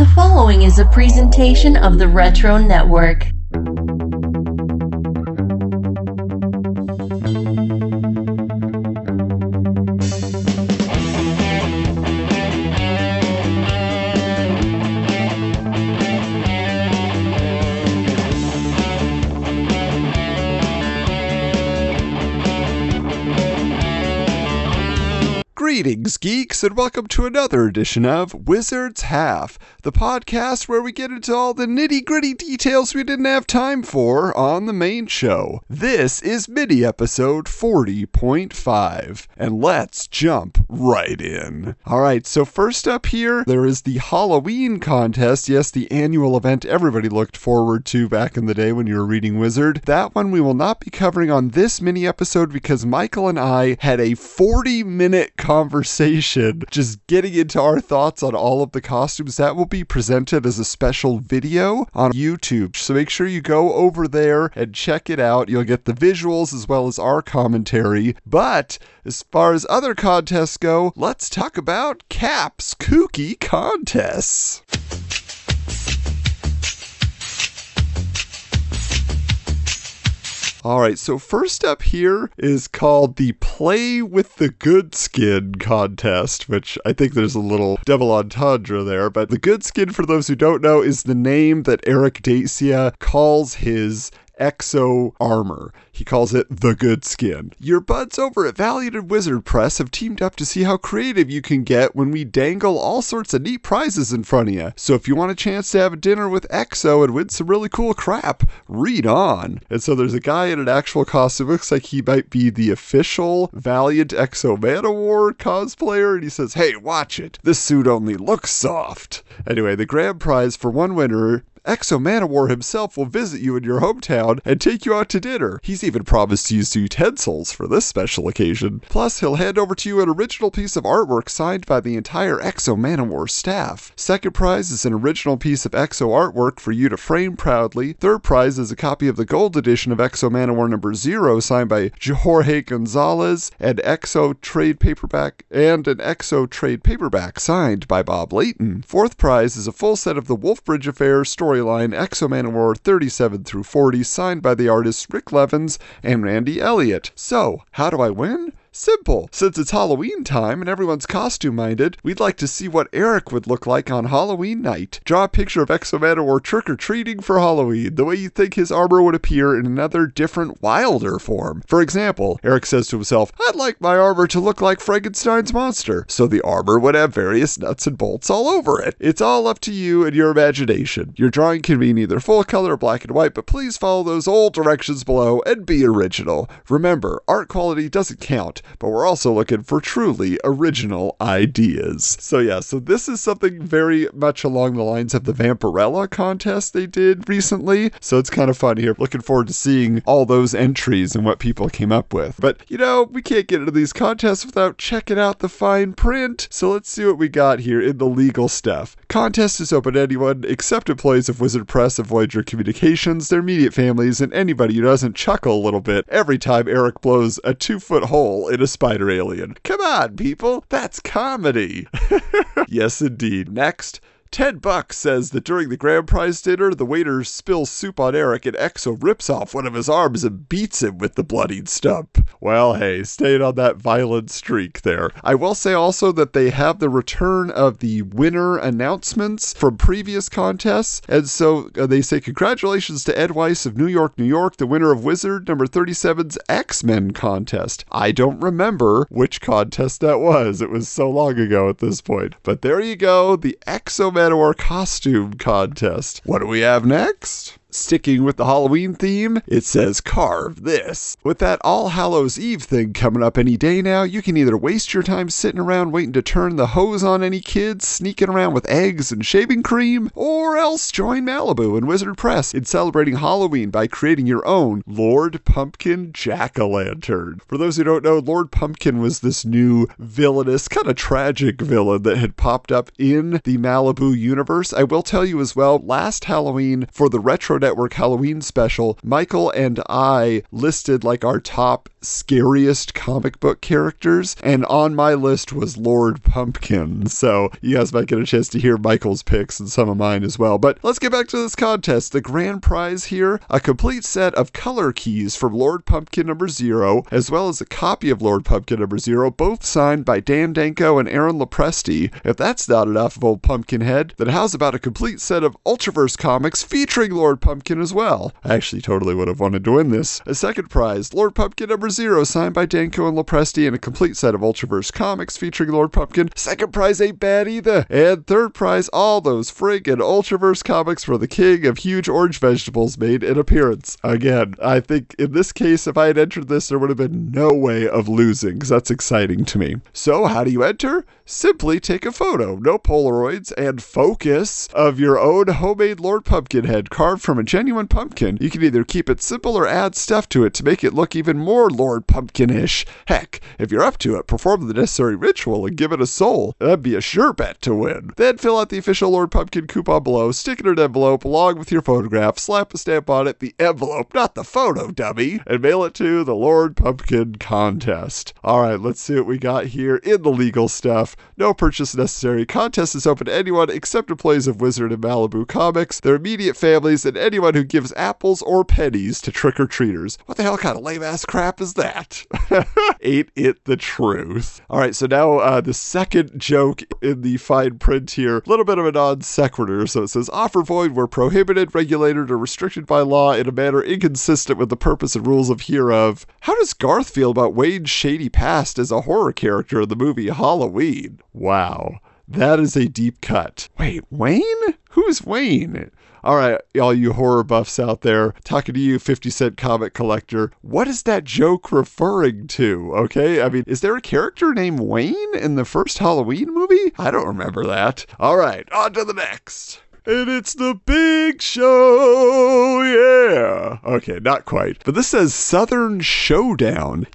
The following is a presentation of the Retro Network. Greetings, geeks, and welcome to another edition of Wizards Half, the podcast where we get into all the nitty gritty details we didn't have time for on the main show. This is mini episode 40.5, and let's jump right in. Alright, so first up here, there is the Halloween contest. Yes, the annual event everybody looked forward to back in the day when you were reading Wizard. That one we will not be covering on this mini episode because Michael and I had a 40 minute conversation just getting into our thoughts on all of the costumes. That will be presented as a special video on YouTube. So make sure you go over there and check it out. You'll get the visuals as well as our commentary. But as far as other contests go, let's talk about Cap's kooky contests. All right, so first up here is called the Play with the Good Skin contest, which I think there's a little double entendre there. But the Good Skin, for those who don't know, is the name that Aric Dacia calls his exo armor. He calls it the good skin. Your buds over at Valiant and Wizard Press have teamed up to see how creative you can get when we dangle all sorts of neat prizes in front of you. So if you want a chance to have a dinner with X-O and win some really cool crap, read on. And so there's a guy in an actual costume. Looks like he might be the official Valiant X-O Manowar cosplayer. And he says, Hey, watch it. This suit only looks soft. Anyway, the grand prize for one winner X-O Manowar himself will visit you in your hometown and take you out to dinner. He's even promised to use utensils for this special occasion. Plus, he'll hand over to you an original piece of artwork signed by the entire X-O Manowar staff. Second prize is an original piece of X-O artwork for you to frame proudly. Third prize is a copy of the gold edition of X-O Manowar number 0 signed by Jorge Gonzalez and X-O trade paperback and an X-O trade paperback signed by Bob Layton. Fourth prize is a full set of the Wolfbridge Affair storyline Manowar 37 through 40 signed by the artists Rick Levins and Randy Elliott. So, how do I win? Simple. Since it's Halloween time and everyone's costume minded, we'd like to see what Aric would look like on Halloween night. Draw a picture of X-O Manowar trick or treating for Halloween, the way you think his armor would appear in another, different, wilder form. For example, Aric says to himself, I'd like my armor to look like Frankenstein's monster, so the armor would have various nuts and bolts all over it. It's all up to you and your imagination. Your drawing can be either full color or black and white, but please follow those old directions below and be original. Remember, art quality doesn't count but we're also looking for truly original ideas. So, yeah, so this is something very much along the lines of the Vampirella contest they did recently. So, it's kind of fun here. Looking forward to seeing all those entries and what people came up with. But, you know, we can't get into these contests without checking out the fine print. So, let's see what we got here in the legal stuff. Contest is open to anyone except employees of Wizard Press and Voyager Communications, their immediate families, and anybody who doesn't chuckle a little bit every time Aric blows a two foot hole in a spider alien. Come on, people, that's comedy. yes, indeed. Next. Ted Buck says that during the grand prize dinner, the waiter spills soup on Aric and X-O rips off one of his arms and beats him with the bloodied stump. Well, hey, staying on that violent streak there. I will say also that they have the return of the winner announcements from previous contests. And so uh, they say, Congratulations to Ed Weiss of New York, New York, the winner of Wizard number 37's X Men contest. I don't remember which contest that was. It was so long ago at this point. But there you go, the X-O Manowar costume contest. What do we have next? Sticking with the Halloween theme, it says carve this. With that All Hallows Eve thing coming up any day now, you can either waste your time sitting around waiting to turn the hose on any kids, sneaking around with eggs and shaving cream, or else join Malibu and Wizard Press in celebrating Halloween by creating your own Lord Pumpkin Jack o' Lantern. For those who don't know, Lord Pumpkin was this new villainous, kind of tragic villain that had popped up in the Malibu universe. I will tell you as well, last Halloween for the Retro Network Halloween special, Michael and I listed like our top scariest comic book characters, and on my list was Lord Pumpkin. So you guys might get a chance to hear Michael's picks and some of mine as well. But let's get back to this contest. The grand prize here a complete set of color keys from Lord Pumpkin number zero, as well as a copy of Lord Pumpkin number zero, both signed by Dan Danko and Aaron Lopresti. If that's not enough of old Pumpkinhead, then how's about a complete set of Ultraverse comics featuring Lord Pumpkin as well? I actually totally would have wanted to win this. A second prize, Lord Pumpkin number zero, signed by Danko and Lopresti, and a complete set of Ultraverse comics featuring Lord Pumpkin. Second prize ain't bad either. And third prize, all those friggin' Ultraverse comics for the king of huge orange vegetables made an appearance. Again, I think in this case, if I had entered this, there would have been no way of losing, because that's exciting to me. So, how do you enter? Simply take a photo, no Polaroids, and focus of your own homemade Lord Pumpkin head carved from a genuine pumpkin. You can either keep it simple or add stuff to it to make it look even more Lord Pumpkinish. Heck, if you're up to it, perform the necessary ritual and give it a soul. That'd be a sure bet to win. Then fill out the official Lord Pumpkin coupon below, stick it in an envelope along with your photograph, slap a stamp on it, the envelope, not the photo, dummy, and mail it to the Lord Pumpkin contest. All right, let's see what we got here in the legal stuff. No purchase necessary. Contest is open to anyone except employees of Wizard and Malibu Comics, their immediate families, and anyone who gives apples or pennies to trick or treaters. What the hell kind of lame ass crap is that? Ain't it the truth? All right, so now uh, the second joke in the fine print here, a little bit of a non sequitur. So it says, offer void were prohibited, regulated, or restricted by law in a manner inconsistent with the purpose and rules of hereof. How does Garth feel about Wayne's shady past as a horror character in the movie Halloween? Wow. That is a deep cut. Wait, Wayne? Who's Wayne? All right, all you horror buffs out there, talking to you, 50 Cent comic collector. What is that joke referring to? Okay, I mean, is there a character named Wayne in the first Halloween movie? I don't remember that. All right, on to the next. And it's the big show, yeah. Okay, not quite. But this says Southern Showdown.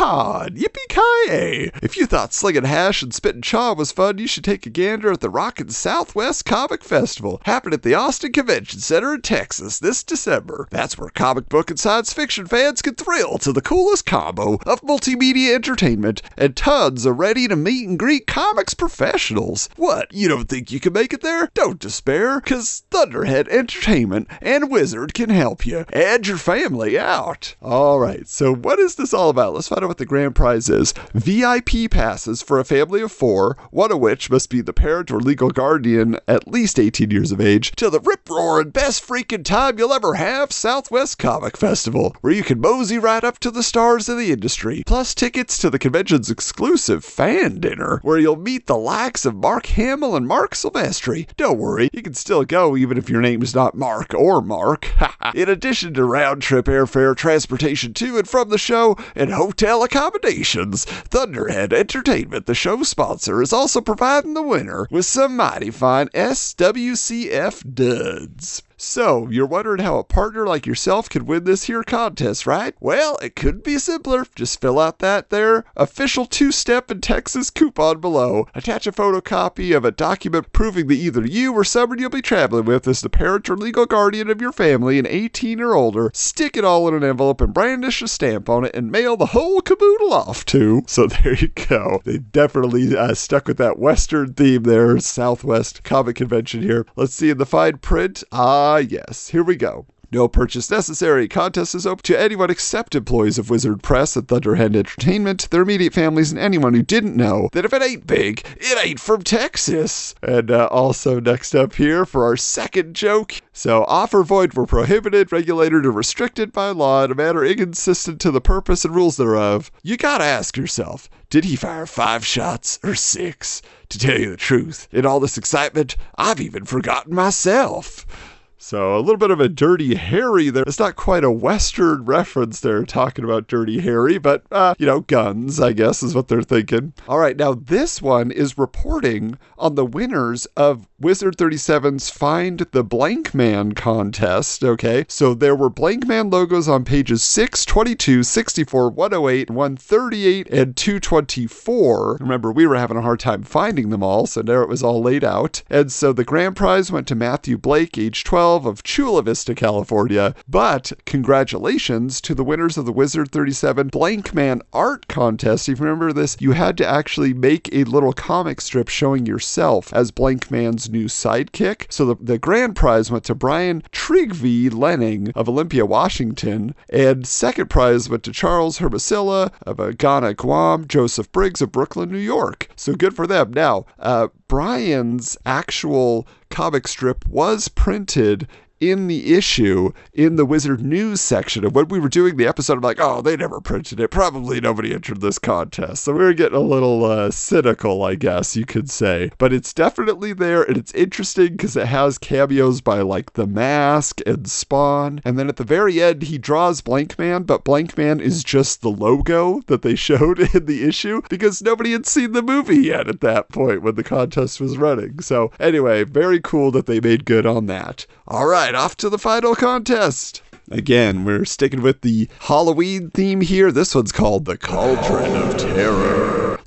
Yeehaw! Yippee-ki-yay! If you thought slinging hash and spitting chaw was fun, you should take a gander at the Rockin' Southwest Comic Festival, happening at the Austin Convention Center in Texas this December. That's where comic book and science fiction fans can thrill to the coolest combo of multimedia entertainment and tons of ready to meet and greet comics professionals. What, you don't think you can make it there? Don't despair, cause Thunderhead Entertainment and Wizard can help you and your family out. Alright, so what is this all about? Let's find out what the grand prize is. VIP passes for a family of four, one of which must be the parent or legal guardian at least 18 years of age, to the rip roaring best freaking time you'll ever have Southwest Comic Festival, where you can mosey right up to the stars of the industry, plus tickets to the convention's exclusive fan dinner, where you'll meet the likes of Mark Hamill and Marc Silvestri. Don't worry, you can still go even if your name is not Mark or Mark. In addition to round trip airfare, transportation to and from the show, and hotel accommodations, Thunderhead Entertainment, the show sponsor, is also providing the winner with some mighty fine SWCF duds. So, you're wondering how a partner like yourself could win this here contest, right? Well, it couldn't be simpler. Just fill out that there official two-step in Texas coupon below. Attach a photocopy of a document proving that either you or someone you'll be traveling with is the parent or legal guardian of your family and 18 or older. Stick it all in an envelope and brandish a stamp on it and mail the whole caboodle off to. So there you go. They definitely uh, stuck with that Western theme there, Southwest Comic Convention here. Let's see in the fine print. Ah, yes. Here we go. No purchase necessary. Contest is open to anyone except employees of Wizard Press and Thunderhead Entertainment, their immediate families, and anyone who didn't know that if it ain't big, it ain't from Texas. And uh, also next up here for our second joke. So offer void were prohibited, regulated, or restricted by law in a manner inconsistent to the purpose and rules thereof. You gotta ask yourself, did he fire five shots or six? To tell you the truth, in all this excitement, I've even forgotten myself. So a little bit of a Dirty Harry there. It's not quite a Western reference there talking about Dirty Harry, but, uh, you know, guns, I guess, is what they're thinking. All right, now this one is reporting on the winners of Wizard 37's Find the Blank Man contest. Okay, so there were Blank Man logos on pages 6, 22, 64, 108, 138, and 224. Remember, we were having a hard time finding them all, so there it was all laid out. And so the grand prize went to Matthew Blake, age 12, of Chula Vista, California. But congratulations to the winners of the Wizard 37 Blank Man art contest. If you remember this, you had to actually make a little comic strip showing yourself as Blank Man's new sidekick. So the, the grand prize went to Brian Trigvie Lenning of Olympia, Washington, and second prize went to Charles Herbacilla of Ghana, Guam, Joseph Briggs of Brooklyn, New York. So good for them. Now, uh, Brian's actual comic strip was printed in the issue in the Wizard News section. And when we were doing the episode, I'm like, oh, they never printed it. Probably nobody entered this contest. So we were getting a little uh, cynical, I guess you could say. But it's definitely there, and it's interesting because it has cameos by like The Mask and Spawn. And then at the very end, he draws Blank Man, but Blank Man is just the logo that they showed in the issue because nobody had seen the movie yet at that point when the contest was running. So, anyway, very cool that they made good on that. All right, off to the final contest. Again, we're sticking with the Halloween theme here. This one's called The Cauldron of Terror.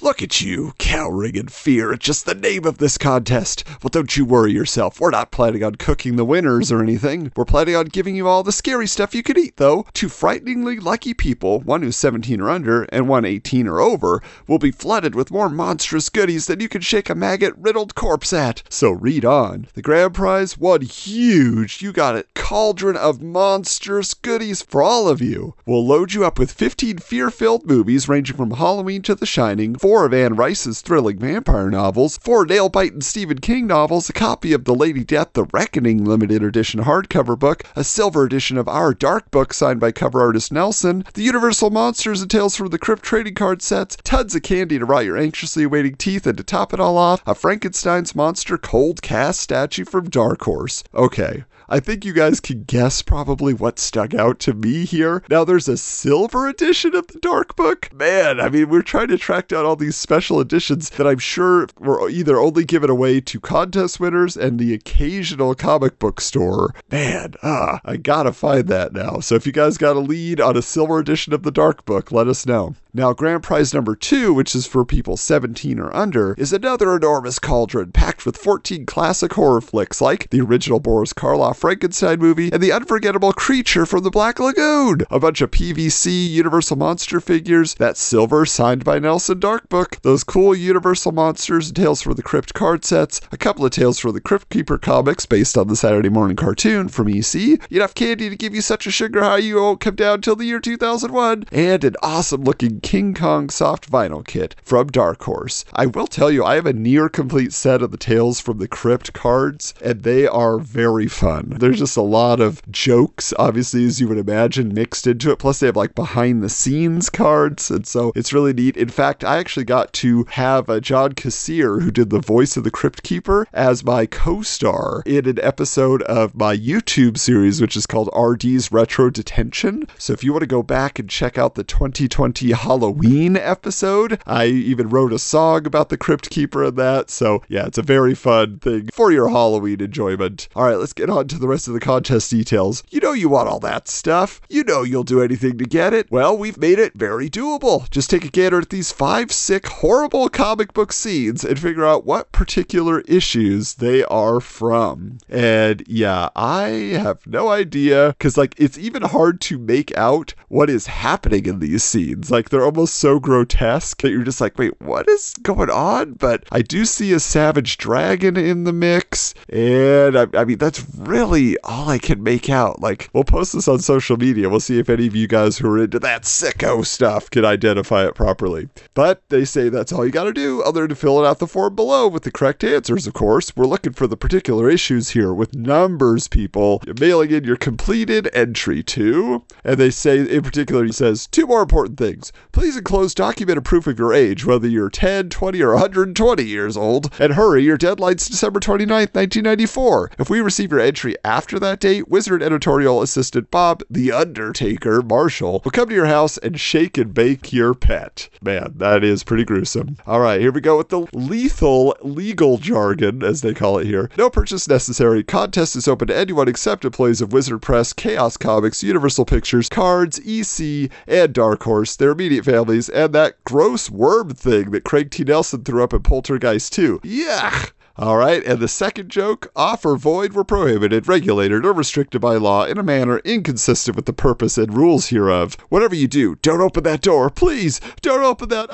Look at you, cowering in fear at just the name of this contest. Well, don't you worry yourself. We're not planning on cooking the winners or anything. We're planning on giving you all the scary stuff you can eat, though. Two frighteningly lucky people, one who's 17 or under and one 18 or over, will be flooded with more monstrous goodies than you can shake a maggot riddled corpse at. So read on. The grand prize, one huge, you got it, cauldron of monstrous goodies for all of you. We'll load you up with 15 fear filled movies ranging from Halloween to The Shining, four of Anne Rice's thrilling vampire novels, four nail biting Stephen King novels, a copy of The Lady Death The Reckoning limited edition hardcover book, a silver edition of Our Dark Book signed by cover artist Nelson, the Universal Monsters and Tales from the Crypt trading card sets, tons of candy to rot your anxiously awaiting teeth, and to top it all off, a Frankenstein's monster cold cast statue from Dark Horse. Okay, I think you guys can guess probably what stuck out to me here. Now, there's a silver edition of the Dark Book. Man, I mean, we're trying to track down all these special editions that I'm sure were either only given away to contest winners and the occasional comic book store. Man, ah, I gotta find that now. So if you guys got a lead on a silver edition of the Dark Book, let us know. Now, grand prize number two, which is for people 17 or under, is another enormous cauldron packed with 14 classic horror flicks like the original Boris Karloff Frankenstein movie and the unforgettable creature from the Black Lagoon, a bunch of PVC Universal Monster figures, that silver signed by Nelson Dark Book, those cool Universal Monsters and Tales for the Crypt card sets, a couple of Tales for the Crypt Keeper comics based on the Saturday morning cartoon from EC, enough candy to give you such a sugar high you won't come down till the year 2001, and an awesome looking King Kong soft vinyl kit from Dark Horse. I will tell you, I have a near complete set of the Tales from the Crypt cards, and they are very fun. There's just a lot of jokes, obviously, as you would imagine, mixed into it. Plus, they have like behind the scenes cards, and so it's really neat. In fact, I actually got to have uh, John Kassir, who did the voice of the Crypt Keeper, as my co star in an episode of my YouTube series, which is called RD's Retro Detention. So if you want to go back and check out the 2020 Halloween episode, I even wrote a song about the Crypt Keeper in that. So yeah, it's a very fun thing for your Halloween enjoyment. All right, let's get on to the rest of the contest details. You know you want all that stuff. You know you'll do anything to get it. Well, we've made it very doable. Just take a gander at these five sick, horrible comic book scenes and figure out what particular issues they are from. And yeah, I have no idea because, like, it's even hard to make out what is happening in these scenes. Like, they're almost so grotesque that you're just like, wait, what is going on? But I do see a savage dragon in the mix. And I, I mean, that's really all I can make out. Like, we'll post this on social media. We'll see if any of you guys who are into that sicko stuff can identify it properly. But they say that's all you got to do, other than to fill out the form below with the correct answers, of course. We're looking for the particular issues here with numbers, people. You're mailing in your completed entry to, and they say in particular, he says, two more important things. Please enclose document documented proof of your age, whether you're 10, 20, or 120 years old, and hurry, your deadline's December 29th, 1994. If we receive your entry after that date, Wizard editorial assistant Bob the Undertaker Marshall will come to your house and shake and bake your pet. Man, that is pretty gruesome. All right, here we go with the lethal legal jargon, as they call it here. No purchase necessary. Contest is open to anyone except employees of Wizard Press, Chaos Comics, Universal Pictures, Cards, EC, and Dark Horse, their immediate families, and that gross worm thing that Craig T. Nelson threw up in Poltergeist 2. Yuck! All right, and the second joke offer void were prohibited, regulated, or restricted by law in a manner inconsistent with the purpose and rules hereof. Whatever you do, don't open that door. Please, don't open that.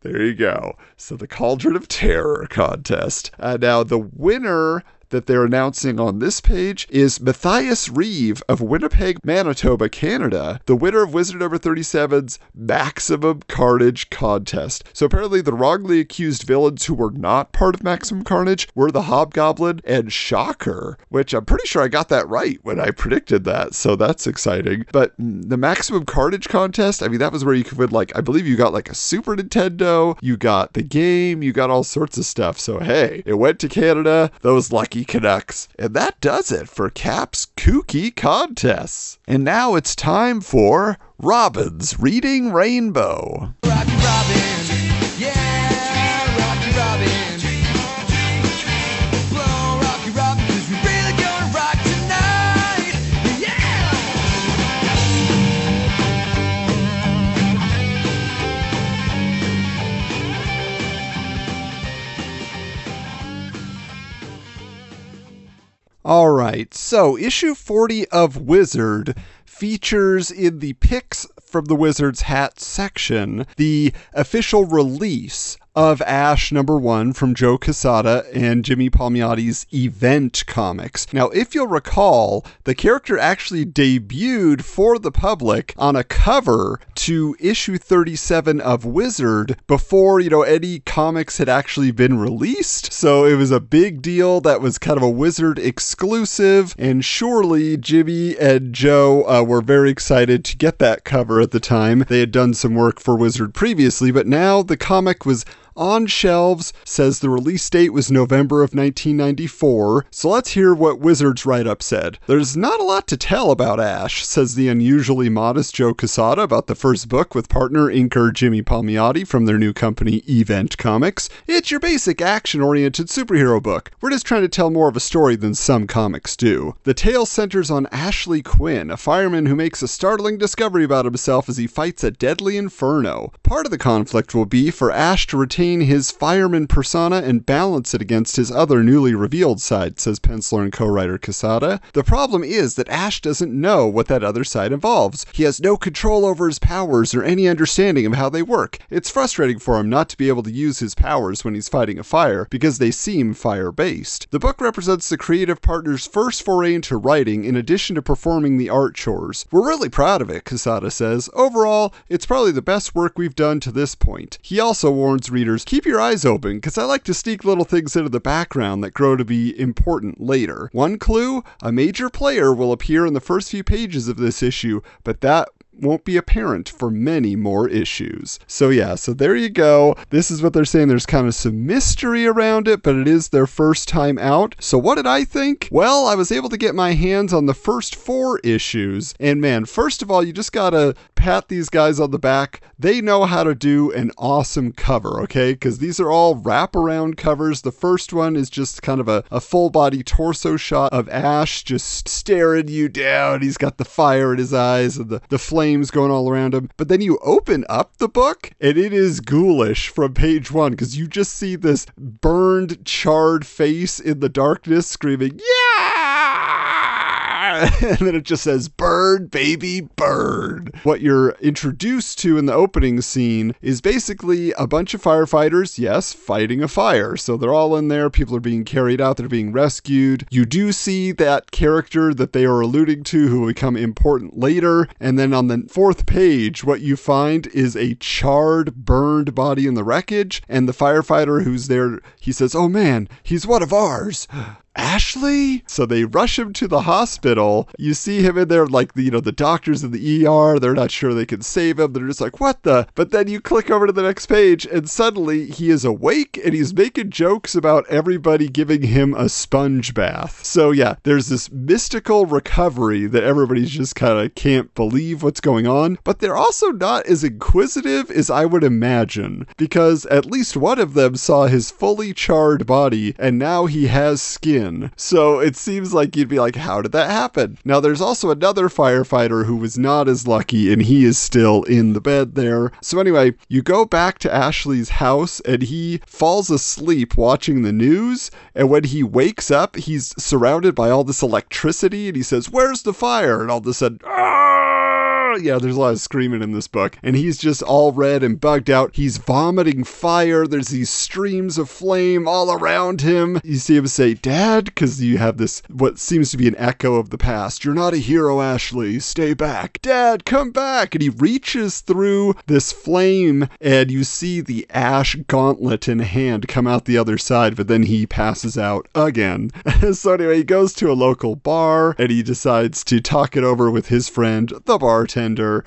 There you go. So the Cauldron of Terror contest. Uh, now, the winner that they're announcing on this page is Matthias Reeve of Winnipeg, Manitoba, Canada, the winner of Wizard Number 37's Maximum Carnage contest. So apparently, the wrongly accused villains who were not part of Maximum Carnage were the Hobgoblin and Shocker, which I'm pretty sure I got that right when I predicted that. So that's exciting. But the Maximum Carnage contest, I mean, that was where you could win, like, I believe you got like a Super Nintendo, you got the game, you got all sorts of stuff. So hey, it went to Canada. Those lucky Canucks. And that does it for Cap's kooky contests. And now it's time for Robin's Reading Rainbow. All right, so issue 40 of Wizard features in the Picks from the Wizard's Hat section the official release of Ash number one from Joe Quesada and Jimmy Palmiotti's Event Comics. Now, if you'll recall, the character actually debuted for the public on a cover to issue 37 of Wizard before, you know, any comics had actually been released. So it was a big deal that was kind of a Wizard exclusive, and surely Jimmy and Joe uh, were very excited to get that cover at the time. They had done some work for Wizard previously, but now the comic was on shelves, says the release date was November of 1994. So let's hear what Wizard's write up said. There's not a lot to tell about Ash, says the unusually modest Joe Quesada about the first book with partner inker Jimmy Palmiotti from their new company Event Comics. It's your basic action oriented superhero book. We're just trying to tell more of a story than some comics do. The tale centers on Ashley Quinn, a fireman who makes a startling discovery about himself as he fights a deadly inferno. Part of the conflict will be for Ash to retain his fireman persona and balance it against his other newly revealed side, says penciler and co writer Quesada. The problem is that Ash doesn't know what that other side involves. He has no control over his powers or any understanding of how they work. It's frustrating for him not to be able to use his powers when he's fighting a fire because they seem fire based. The book represents the creative partner's first foray into writing in addition to performing the art chores. We're really proud of it, Quesada says. Overall, it's probably the best work we've done to this point. He also warns readers keep your eyes open because I like to sneak little things into the background that grow to be important later. One clue a major player will appear in the first few pages of this issue, but that won't be apparent for many more issues. So, yeah, so there you go. This is what they're saying. There's kind of some mystery around it, but it is their first time out. So, what did I think? Well, I was able to get my hands on the first four issues. And man, first of all, you just gotta pat these guys on the back. They know how to do an awesome cover, okay? Because these are all wraparound covers. The first one is just kind of a, a full body torso shot of Ash just staring you down. He's got the fire in his eyes and the, the flames going all around him. But then you open up the book and it is ghoulish from page one because you just see this burned, charred face in the darkness screaming, Yeah! and then it just says bird, baby bird. what you're introduced to in the opening scene is basically a bunch of firefighters yes fighting a fire. So they're all in there. People are being carried out. They're being rescued. You do see that character that they are alluding to who will become important later. And then on the fourth page what you find is a charred burned body in the wreckage. And the firefighter who's there he says oh man he's one of ours Ashley? So they rush him to the hospital. You see him in there, like, the, you know, the doctors in the ER. They're not sure they can save him. They're just like, what the? But then you click over to the next page, and suddenly he is awake and he's making jokes about everybody giving him a sponge bath. So, yeah, there's this mystical recovery that everybody's just kind of can't believe what's going on. But they're also not as inquisitive as I would imagine, because at least one of them saw his fully charred body and now he has skin. So it seems like you'd be like, how did that happen? Now, there's also another firefighter who was not as lucky and he is still in the bed there. So, anyway, you go back to Ashley's house and he falls asleep watching the news. And when he wakes up, he's surrounded by all this electricity and he says, Where's the fire? And all of a sudden, ah! "Ah!" yeah, there's a lot of screaming in this book. And he's just all red and bugged out. He's vomiting fire. There's these streams of flame all around him. You see him say, Dad, because you have this, what seems to be an echo of the past. You're not a hero, Ashley. Stay back. Dad, come back. And he reaches through this flame, and you see the ash gauntlet in hand come out the other side, but then he passes out again. so, anyway, he goes to a local bar and he decides to talk it over with his friend, the bartender.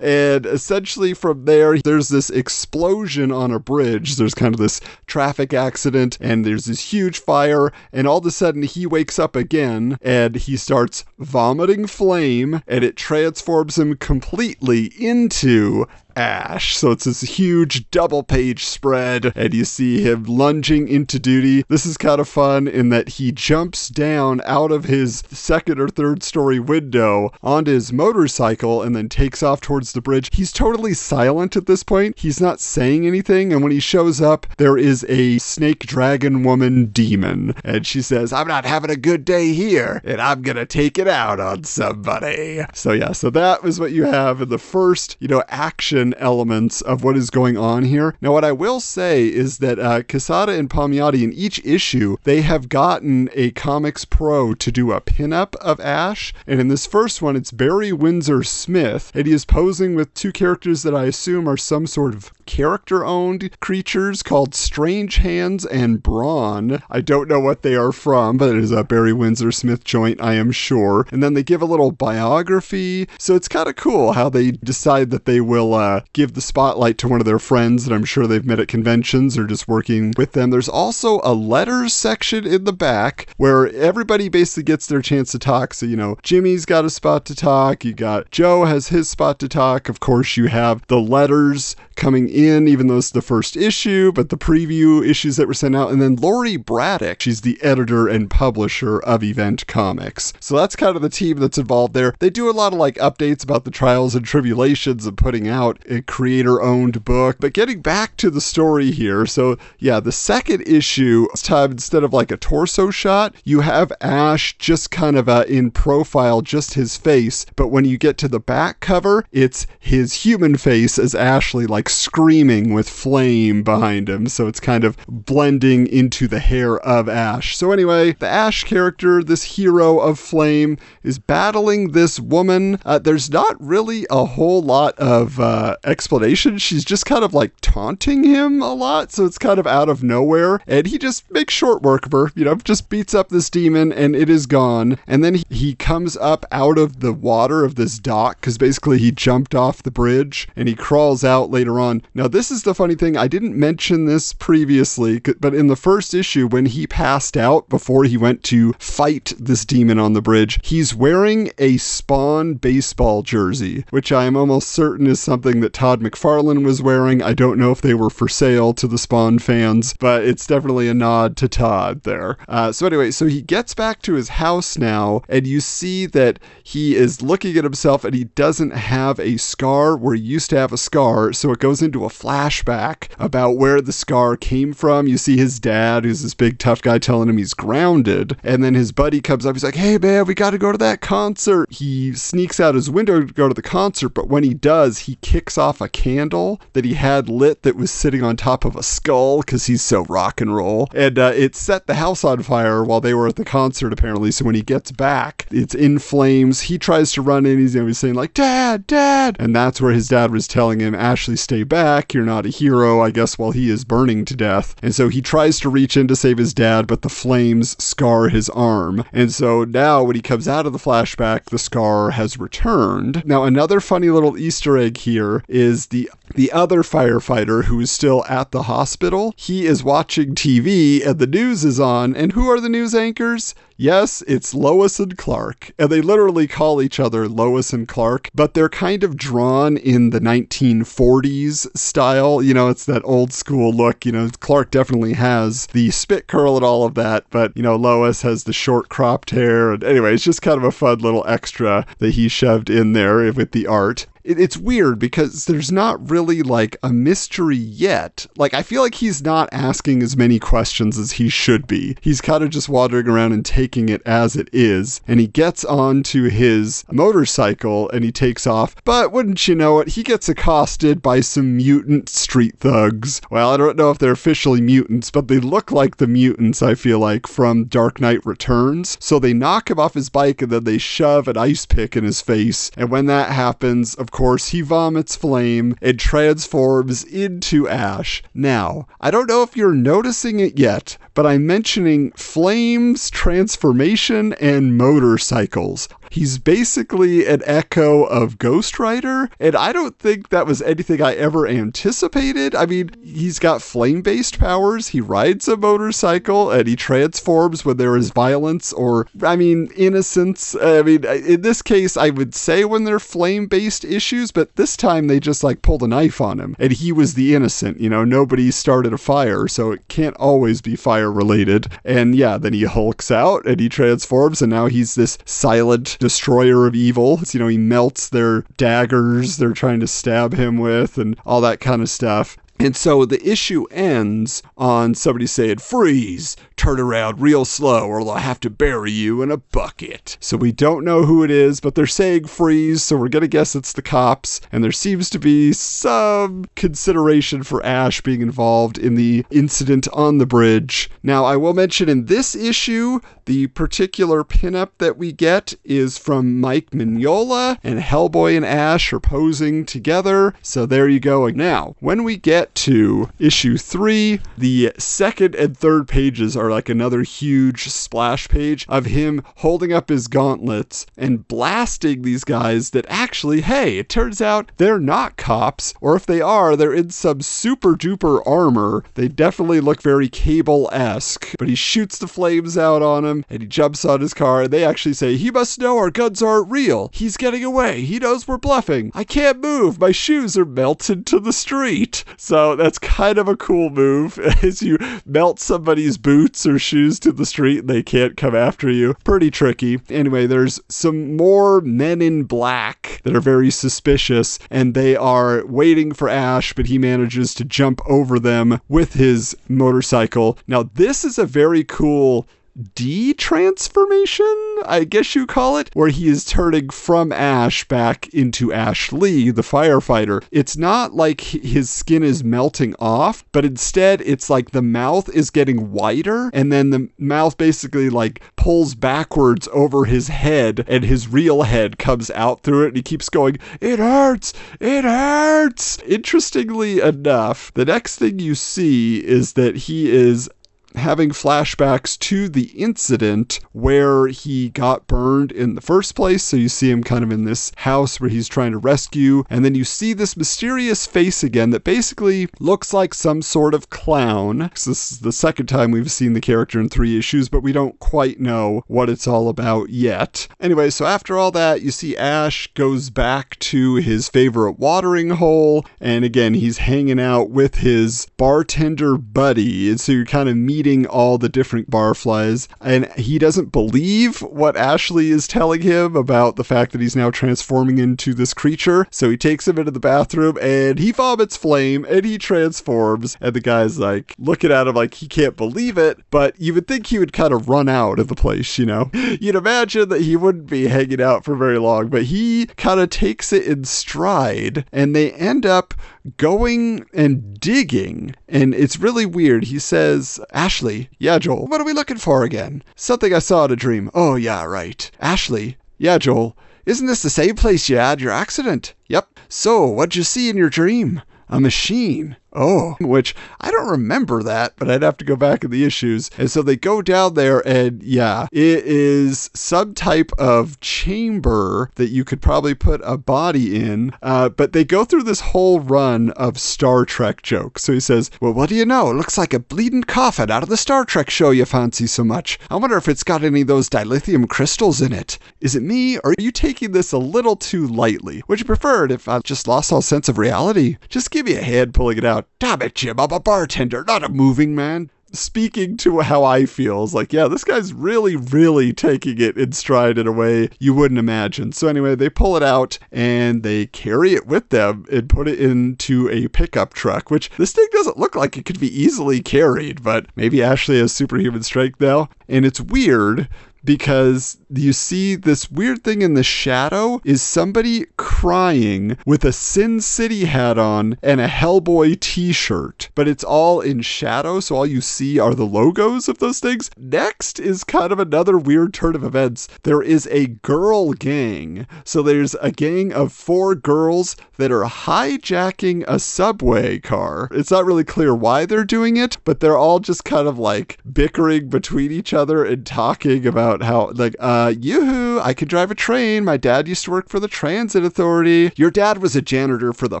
And essentially, from there, there's this explosion on a bridge. There's kind of this traffic accident, and there's this huge fire. And all of a sudden, he wakes up again and he starts vomiting flame, and it transforms him completely into Ash. So it's this huge double page spread, and you see him lunging into duty. This is kind of fun in that he jumps down out of his second or third story window onto his motorcycle and then takes off towards the bridge. He's totally silent at this point. He's not saying anything, and when he shows up, there is a snake dragon woman demon, and she says, I'm not having a good day here, and I'm gonna take it out on somebody. So yeah, so that was what you have in the first, you know, action elements of what is going on here. Now, what I will say is that uh, Quesada and Palmiotti in each issue, they have gotten a Comics Pro to do a pinup of Ash, and in this first one, it's Barry Windsor Smith, and he is posing with two characters that I assume are some sort of character owned creatures called Strange Hands and Brawn. I don't know what they are from, but it is a Barry Windsor Smith joint, I am sure. And then they give a little biography. So it's kind of cool how they decide that they will uh, Uh, give the spotlight to one of their friends that I'm sure they've met at conventions or just working with them. There's also a letters section in the back where everybody basically gets their chance to talk. So, you know, Jimmy's got a spot to talk. You got Joe has his spot to talk. Of course, you have the letters coming in, even though it's the first issue, but the preview issues that were sent out. And then Lori Braddock, she's the editor and publisher of Event Comics. So that's kind of the team that's involved there. They do a lot of like updates about the trials and tribulations of putting out creator owned book. But getting back to the story here, so yeah, the second issue, this time instead of like a torso shot, you have Ash just kind of uh, in profile, just his face. But when you get to the back cover, it's his human face as Ashley like screaming with flame behind him. So it's kind of blending into the hair of Ash. So anyway, the Ash character, this hero of flame, is battling this woman. Uh, there's not really a whole lot of uh, Uh, explanation. She's just kind of like taunting him a lot. So it's kind of out of nowhere. And he just makes short work of her, you know, just beats up this demon and it is gone. And then he, he comes up out of the water of this dock because basically he jumped off the bridge and he crawls out later on. Now, this is the funny thing. I didn't mention this previously, but in the first issue, when he passed out before he went to fight this demon on the bridge, he's wearing a Spawn baseball jersey, which I am almost certain is something that Todd McFarlane was wearing. I don't know if they were for sale to the Spawn fans, but it's definitely a nod to Todd there. Uh, so, anyway, so he gets back to his house now, and you see that he is looking at himself and he doesn't have a scar where he used to have a scar. So, it goes into a flashback about where the scar came from. You see his dad, who's this big tough guy, telling him he's grounded. And then his buddy comes up. He's like, hey, man, we got to go to that concert. He sneaks out his window to go to the concert, but when he does, he kicks takes off a candle that he had lit that was sitting on top of a skull because he's so rock and roll. And uh, it set the house on fire while they were at the concert, apparently. So when he gets back, it's in flames. He tries to run in. He's, he's saying, like, Dad, Dad. And that's where his dad was telling him, Ashley, stay back. You're not a hero, I guess, while he is burning to death. And so he tries to reach in to save his dad, but the flames scar his arm. And so now when he comes out of the flashback, the scar has returned. Now, another funny little Easter egg here is the the other firefighter who is still at the hospital. He is watching TV and the news is on. And who are the news anchors? Yes, it's Lois and Clark. And they literally call each other Lois and Clark, but they're kind of drawn in the 1940s style. You know, it's that old school look. You know, Clark definitely has the spit curl and all of that, but, you know, Lois has the short cropped hair. And anyway, it's just kind of a fun little extra that he shoved in there with the art it, it's weird because there's not really like a mystery yet. Like, I feel like he's not asking as many questions as he should be. He's kind of just wandering around and taking it as it is. And he gets onto his motorcycle and he takes off. But wouldn't you know it, he gets accosted by some mutant street thugs. Well, I don't know if they're officially mutants, but they look like the mutants, I feel like, from Dark Knight Returns. So they knock him off his bike and then they shove an ice pick in his face. And when that happens, of course, he vomits flame and transforms into ash. Now, I don't know if you're noticing it yet, but I'm mentioning flames, transformation, and motorcycles. He's basically an echo of Ghost Rider, and I don't think that was anything I ever anticipated. I mean, he's got flame based powers, he rides a motorcycle, and he transforms when there is violence or, I mean, innocence. I mean, in this case, I would say when they're flame based issues, but this time they just like pulled a knife on him, and he was the innocent. You know, nobody started a fire, so it can't always be fire related. And yeah, then he hulks out and he transforms, and now he's this silent destroyer of evil. You know, he melts their daggers they're trying to stab him with and all that kind of stuff. And so the issue ends on somebody saying, freeze, turn around real slow, or I'll have to bury you in a bucket. So we don't know who it is, but they're saying freeze, so we're going to guess it's the cops. And there seems to be some consideration for Ash being involved in the incident on the bridge. Now, I will mention in this issue, the particular pinup that we get is from Mike Mignola, and Hellboy and Ash are posing together. So there you go. Now, when we get to issue three, the second and third pages are like another huge splash page of him holding up his gauntlets and blasting these guys that actually, hey, it turns out they're not cops, or if they are, they're in some super duper armor. They definitely look very cable esque, but he shoots the flames out on him and he jumps on his car. And they actually say, He must know our guns aren't real. He's getting away. He knows we're bluffing. I can't move. My shoes are melted to the street. So that's kind of a cool move as you melt somebody's boots or shoes to the street and they can't come after you. Pretty tricky. Anyway, there's some more men in black that are very suspicious and they are waiting for Ash, but he manages to jump over them with his motorcycle. Now, this is a very cool de-transformation, I guess you call it, where he is turning from Ash back into Ashley, the firefighter. It's not like his skin is melting off, but instead it's like the mouth is getting wider, and then the mouth basically like pulls backwards over his head, and his real head comes out through it, and he keeps going, It hurts! It hurts! Interestingly enough, the next thing you see is that he is having flashbacks to the incident where he got burned in the first place. So you see him kind of in this house where he's trying to rescue, and then you see this mysterious face again that basically looks like some sort of clown. This is the second time we've seen the character in three issues, but we don't quite know what it's all about yet. Anyway, so after all that, you see Ash goes back to his favorite watering hole, and again, he's hanging out with his bartender buddy, and so you're kind of meeting eating all the different barflies. And he doesn't believe what Ashley is telling him about the fact that he's now transforming into this creature. So he takes him into the bathroom and he vomits flame and he transforms. And the guy's like looking at him like he can't believe it. But you would think he would kind of run out of the place, you know? You'd imagine that he wouldn't be hanging out for very long, but he kind of takes it in stride and they end up going and digging. And it's really weird. He says, Ashley, yeah, Joel, what are we looking for again? Something I saw in a dream. Oh, yeah, right. Ashley, yeah, Joel, isn't this the same place you had your accident? Yep. So, what'd you see in your dream? A machine. Oh, which I don't remember that, but I'd have to go back in the issues. And so they go down there, and yeah, it is some type of chamber that you could probably put a body in. Uh, but they go through this whole run of Star Trek jokes. So he says, Well, what do you know? It looks like a bleeding coffin out of the Star Trek show you fancy so much. I wonder if it's got any of those dilithium crystals in it. Is it me, or are you taking this a little too lightly? Would you prefer it if I just lost all sense of reality? Just give me a hand pulling it out. Damn it, Jim, I'm a bartender, not a moving man. Speaking to how I feel, is like, yeah, this guy's really, really taking it in stride in a way you wouldn't imagine. So, anyway, they pull it out and they carry it with them and put it into a pickup truck, which this thing doesn't look like it could be easily carried, but maybe Ashley has superhuman strength now. And it's weird because you see this weird thing in the shadow is somebody crying with a Sin City hat on and a Hellboy t-shirt, but it's all in shadow, so all you see are the logos of those things. Next is kind of another weird turn of events. There is a girl gang. So there's a gang of four girls that are hijacking a subway car. It's not really clear why they're doing it, but they're all just kind of like bickering between each other and talking about how like uh yoo-hoo, I could drive a train. My dad used to work for the transit authority. Your dad was a janitor for the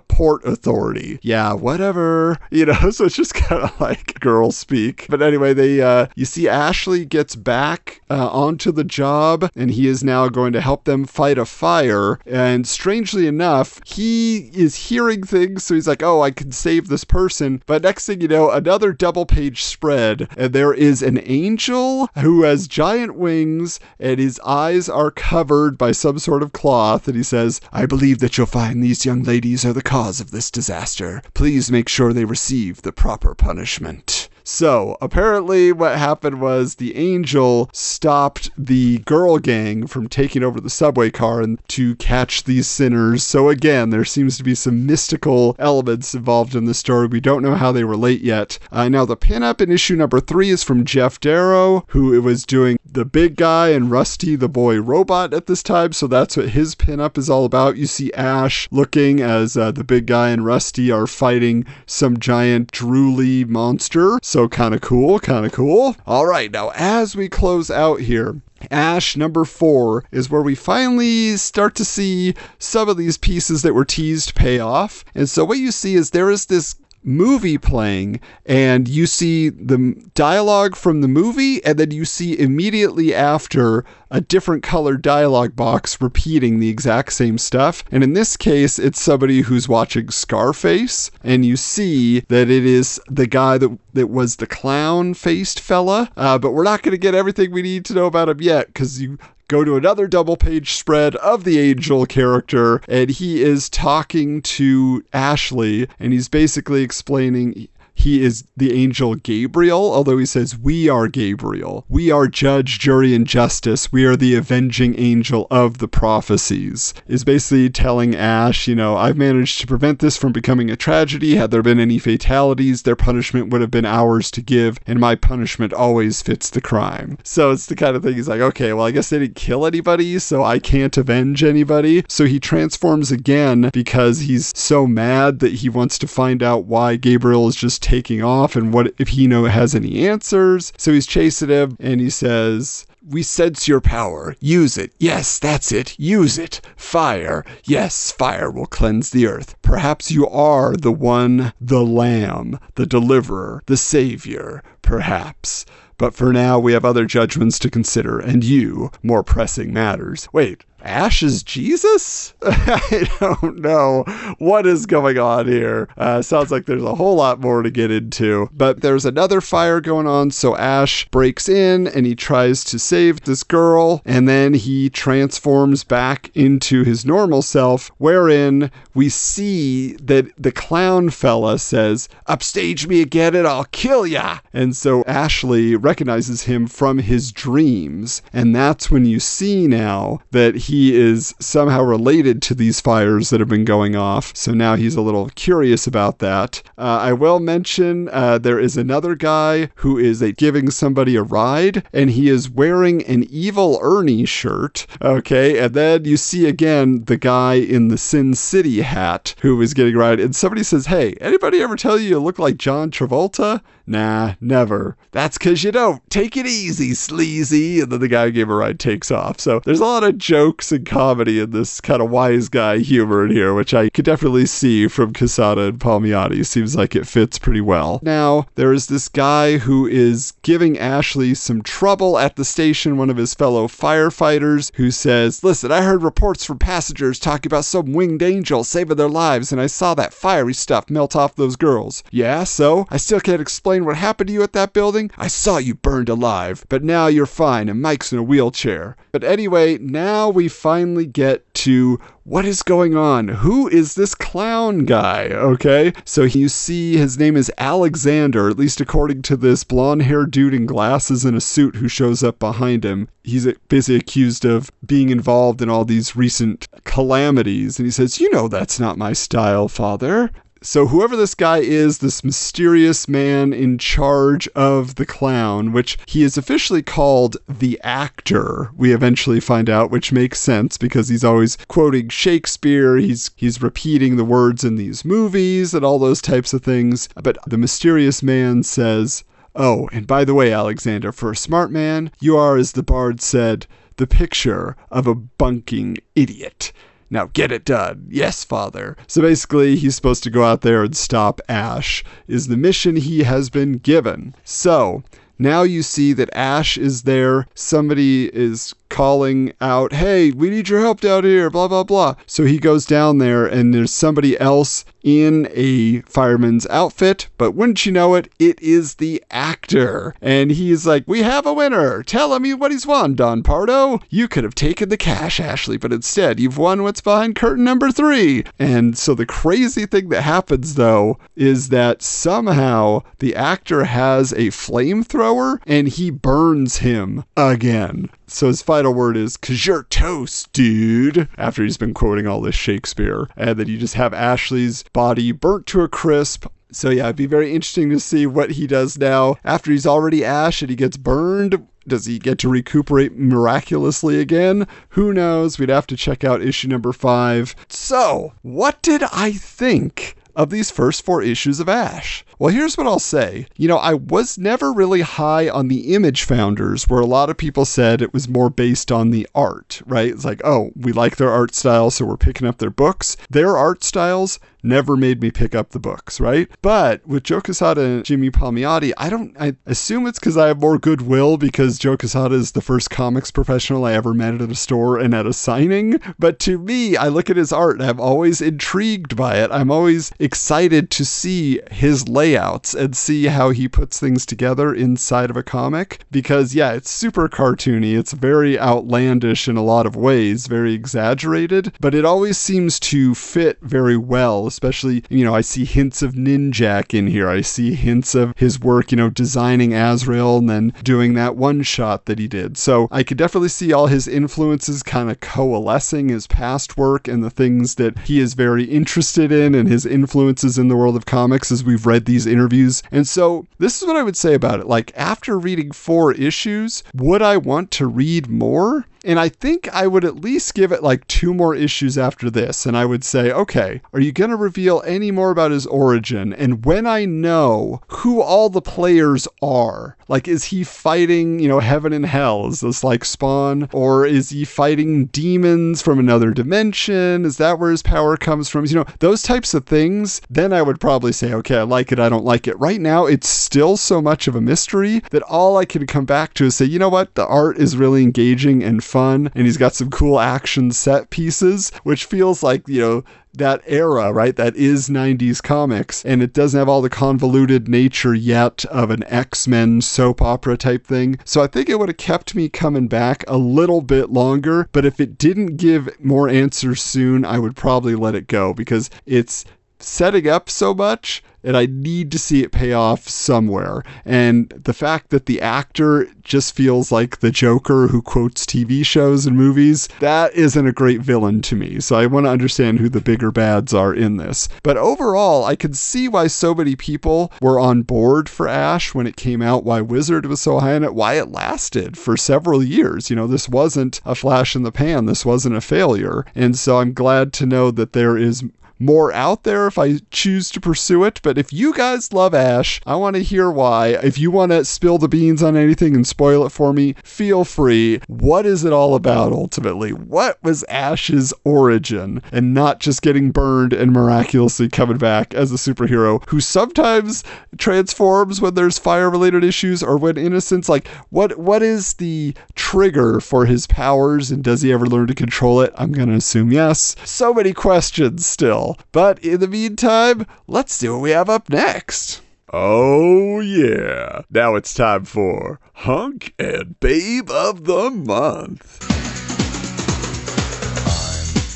port authority. Yeah, whatever. You know, so it's just kind of like girl speak. But anyway, they uh you see Ashley gets back uh, onto the job and he is now going to help them fight a fire. And strangely enough, he is hearing things, so he's like, "Oh, I can save this person." But next thing you know, another double page spread and there is an angel who has giant wings and his eyes are covered by some sort of cloth. And he says, I believe that you'll find these young ladies are the cause of this disaster. Please make sure they receive the proper punishment. So, apparently, what happened was the angel stopped the girl gang from taking over the subway car and to catch these sinners. So, again, there seems to be some mystical elements involved in the story. We don't know how they relate yet. Uh, now, the pinup in issue number three is from Geof Darrow, who was doing the big guy and Rusty the boy robot at this time. So, that's what his pinup is all about. You see Ash looking as uh, the big guy and Rusty are fighting some giant drooly monster. So kind of cool, kind of cool. All right, now as we close out here, Ash number four is where we finally start to see some of these pieces that were teased pay off. And so what you see is there is this movie playing and you see the dialogue from the movie and then you see immediately after a different colored dialogue box repeating the exact same stuff. And in this case it's somebody who's watching Scarface and you see that it is the guy that that was the clown faced fella. Uh, but we're not going to get everything we need to know about him yet because you go to another double page spread of the angel character, and he is talking to Ashley, and he's basically explaining he is the angel Gabriel, although he says, We are Gabriel. We are judge, jury, and justice. We are the avenging angel of the prophecies. Is basically telling Ash, you know, I've managed to prevent this from becoming a tragedy. Had there been any fatalities, their punishment would have been ours to give, and my punishment always fits the crime. So it's the kind of thing he's like, okay, well, I guess they didn't kill anybody, so I can't avenge anybody. So he transforms again because he's so mad that he wants to find out why Gabriel is just taking off and what if he know has any answers. So he's chasing him and he says, we sense your power. Use it. Yes, that's it. Use it. Fire. Yes, fire will cleanse the earth. Perhaps you are the one, the Lamb, the Deliverer, the Savior. Perhaps. But for now, we have other judgments to consider, and you, more pressing matters. Wait, Ash is Jesus? I don't know what is going on here. Uh, sounds like there's a whole lot more to get into. But there's another fire going on, so Ash breaks in and he tries to save this girl, and then he transforms back into his normal self, wherein we see that the clown fella says, Upstage me again and I'll kill ya. And so Ashley recognizes him from his dreams, and that's when you see now that he is somehow related to these fires that have been going off. So now he's a little curious about that. Uh, I will mention uh, there is another guy who is giving somebody a ride, and he is wearing an evil Ernie shirt. Okay, and then you see again the guy in the Sin City hat who is getting a ride, and somebody says, "Hey, anybody ever tell you you look like John Travolta?" Nah, never. That's because you don't. Take it easy, sleazy. And then the guy who gave a ride takes off. So there's a lot of jokes and comedy in this kind of wise guy humor in here, which I could definitely see from Quesada and Palmiotti. Seems like it fits pretty well. Now, there is this guy who is giving Ashley some trouble at the station, one of his fellow firefighters, who says, Listen, I heard reports from passengers talking about some winged angel saving their lives, and I saw that fiery stuff melt off those girls. Yeah, so? I still can't explain what happened to you at that building? I saw you burned alive, but now you're fine and Mike's in a wheelchair. But anyway, now we finally get to what is going on? Who is this clown guy? Okay, so you see his name is Alexander, at least according to this blonde haired dude in glasses and a suit who shows up behind him. He's basically accused of being involved in all these recent calamities. And he says, You know, that's not my style, father. So, whoever this guy is, this mysterious man in charge of the clown, which he is officially called the actor, we eventually find out, which makes sense because he's always quoting Shakespeare, he's he's repeating the words in these movies and all those types of things. But the mysterious man says, Oh, and by the way, Alexander, for a smart man, you are, as the bard said, the picture of a bunking idiot. Now get it done. Yes, father. So basically, he's supposed to go out there and stop Ash, is the mission he has been given. So now you see that Ash is there. Somebody is calling out, Hey, we need your help down here, blah, blah, blah. So he goes down there, and there's somebody else in a fireman's outfit, but wouldn't you know it, it is the actor. And he's like, We have a winner. Tell him what he's won, Don Pardo. You could have taken the cash, Ashley, but instead you've won what's behind curtain number three. And so the crazy thing that happens, though, is that somehow the actor has a flamethrower and he burns him again. So his final word is, cause you're toast, dude, after he's been quoting all this Shakespeare. And then you just have Ashley's body burnt to a crisp. So yeah, it'd be very interesting to see what he does now after he's already Ash and he gets burned. Does he get to recuperate miraculously again? Who knows? We'd have to check out issue number five. So, what did I think of these first four issues of Ash? Well, here's what I'll say. You know, I was never really high on the image founders, where a lot of people said it was more based on the art, right? It's like, oh, we like their art style, so we're picking up their books. Their art styles never made me pick up the books, right? But with Joe Quesada and Jimmy Palmiotti, I don't, I assume it's because I have more goodwill because Joe Quesada is the first comics professional I ever met at a store and at a signing. But to me, I look at his art and I'm always intrigued by it. I'm always excited to see his layouts and see how he puts things together inside of a comic because, yeah, it's super cartoony. It's very outlandish in a lot of ways, very exaggerated, but it always seems to fit very well especially, you know, I see hints of Ninjak in here. I see hints of his work, you know, designing Azrael and then doing that one shot that he did. So I could definitely see all his influences kind of coalescing his past work and the things that he is very interested in and his influences in the world of comics as we've read these interviews. And so this is what I would say about it. Like, after reading four issues, would I want to read more? And I think I would at least give it like two more issues after this. And I would say, okay, are you going to reveal any more about his origin? And when I know who all the players are, like, is he fighting, you know, heaven and hell? Is this like Spawn? Or is he fighting demons from another dimension? Is that where his power comes from? You know, those types of things, then I would probably say, okay, I like it, I don't like it. Right now, it's still so much of a mystery that all I can come back to is say, you know what? The art is really engaging and fun, and he's got some cool action set pieces, which feels like, you know, that era, right? That is 90s comics. And it doesn't have all the convoluted nature yet of an X Men soap opera type thing. So I think it would have kept me coming back a little bit longer. But if it didn't give more answers soon, I would probably let it go because it's setting up so much and I need to see it pay off somewhere. And the fact that the actor just feels like the Joker who quotes TV shows and movies, that isn't a great villain to me. So I want to understand who the bigger bads are in this. But overall, I can see why so many people were on board for Ash when it came out, why Wizard was so high on it, why it lasted for several years. You know, this wasn't a flash in the pan, this wasn't a failure. And so I'm glad to know that there is more out there if I choose to pursue it. But if you guys love Ash, I want to hear why. If you want to spill the beans on anything and spoil it for me, feel free. What is it all about ultimately? What was Ash's origin? And not just getting burned and miraculously coming back as a superhero who sometimes transforms when there's fire related issues or when innocence like what what is the trigger for his powers and does he ever learn to control it? I'm going to assume yes. So many questions still. But in the meantime, let's see what we have up next. Oh, yeah. Now it's time for Hunk and Babe of the Month.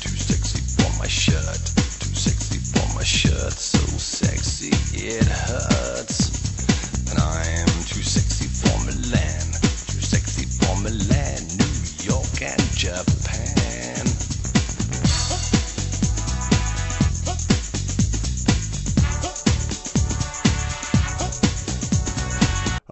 Too sexy for my shirt. Too sexy for my shirt. So sexy it hurts. And I'm too sexy for Milan. Too sexy for Milan, New York, and Japan.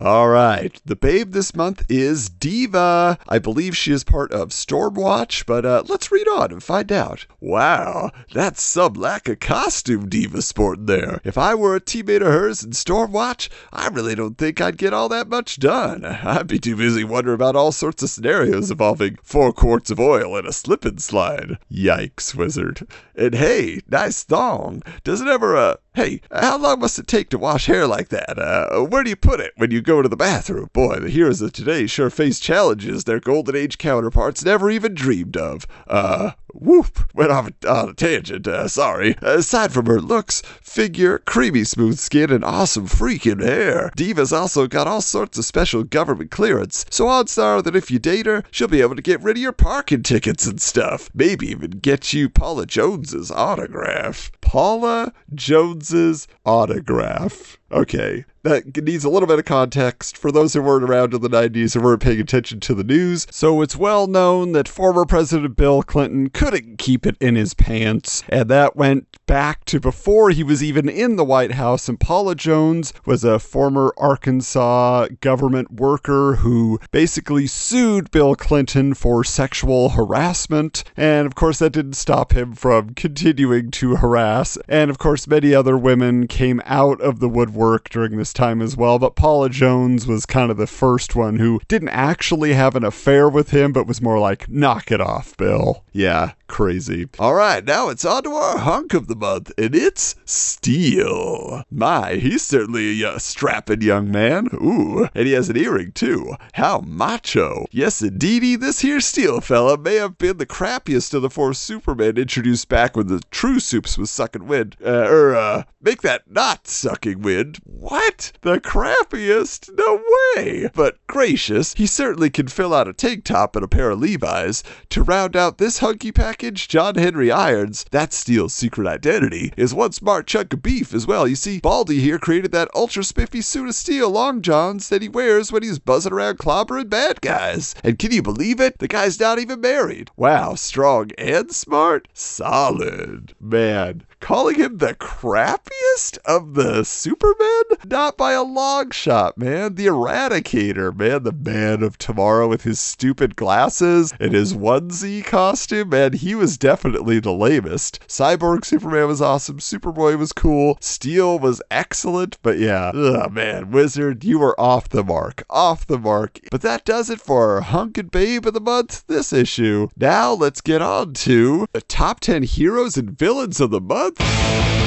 All right. The babe this month is Diva. I believe she is part of Stormwatch, but uh, let's read on and find out. Wow, that's some lack of costume Diva sporting there. If I were a teammate of hers in Stormwatch, I really don't think I'd get all that much done. I'd be too busy wondering about all sorts of scenarios involving four quarts of oil and a slip and slide. Yikes, wizard. And hey, nice thong. Does it ever, uh, hey, how long must it take to wash hair like that? Uh, where do you put it when you go to the bathroom? Boy, the heroes of today sure face challenges their golden age counterparts never even dreamed of. Whoop, went off on a tangent, uh, sorry. Aside from her looks, figure, creamy smooth skin, and awesome freaking hair, Diva's also got all sorts of special government clearance, so odds are that if you date her, she'll be able to get rid of your parking tickets and stuff. Maybe even get you Paula Jones's autograph. Paula Jones's autograph. Okay, that needs a little bit of context for those who weren't around in the 90s and weren't paying attention to the news. So it's well known that former President Bill Clinton couldn't keep it in his pants, and that went back to before he was even in the White House. And Paula Jones was a former Arkansas government worker who basically sued Bill Clinton for sexual harassment. And of course, that didn't stop him from continuing to harass. And of course, many other women came out of the woodwork during this time as well. But Paula Jones was kind of the first one who didn't actually have an affair with him, but was more like, knock it off, Bill. Yeah, crazy. All right, now it's on to our hunk of the month, and it's Steel. My, he's certainly a strapping young man. Ooh, and he has an earring too. How macho. Yes, indeedy, this here Steel fella may have been the crappiest of the four Supermen introduced back when the true soups was sucking wind. Uh, er, uh, make that not sucking wind. What? The crappiest? No way. But gracious, he certainly can fill out a tank top and a pair of Levi's. To round out this hunky package, John Henry Irons, that's Steel's secret identity, is one smart chunk of beef as well. You see, Baldy here created that ultra spiffy suit of steel long johns that he wears when he's buzzing around clobbering bad guys. And can you believe it? The guy's not even married. Wow, strong and smart? Solid. Man, calling him the crappiest of the Supermen? Not by a long shot, man. The Eradicator, man. The man of tomorrow with his stupid glasses and his onesie costume, man. He was definitely the lamest. Cyborg Superman was awesome. Superboy was cool. Steel was excellent, but yeah. Ugh, man. Wizard, you were off the mark. Off the mark. But that does it for our Hunk and Babe of the month this issue. Now let's get on to the top 10 heroes and villains of the month.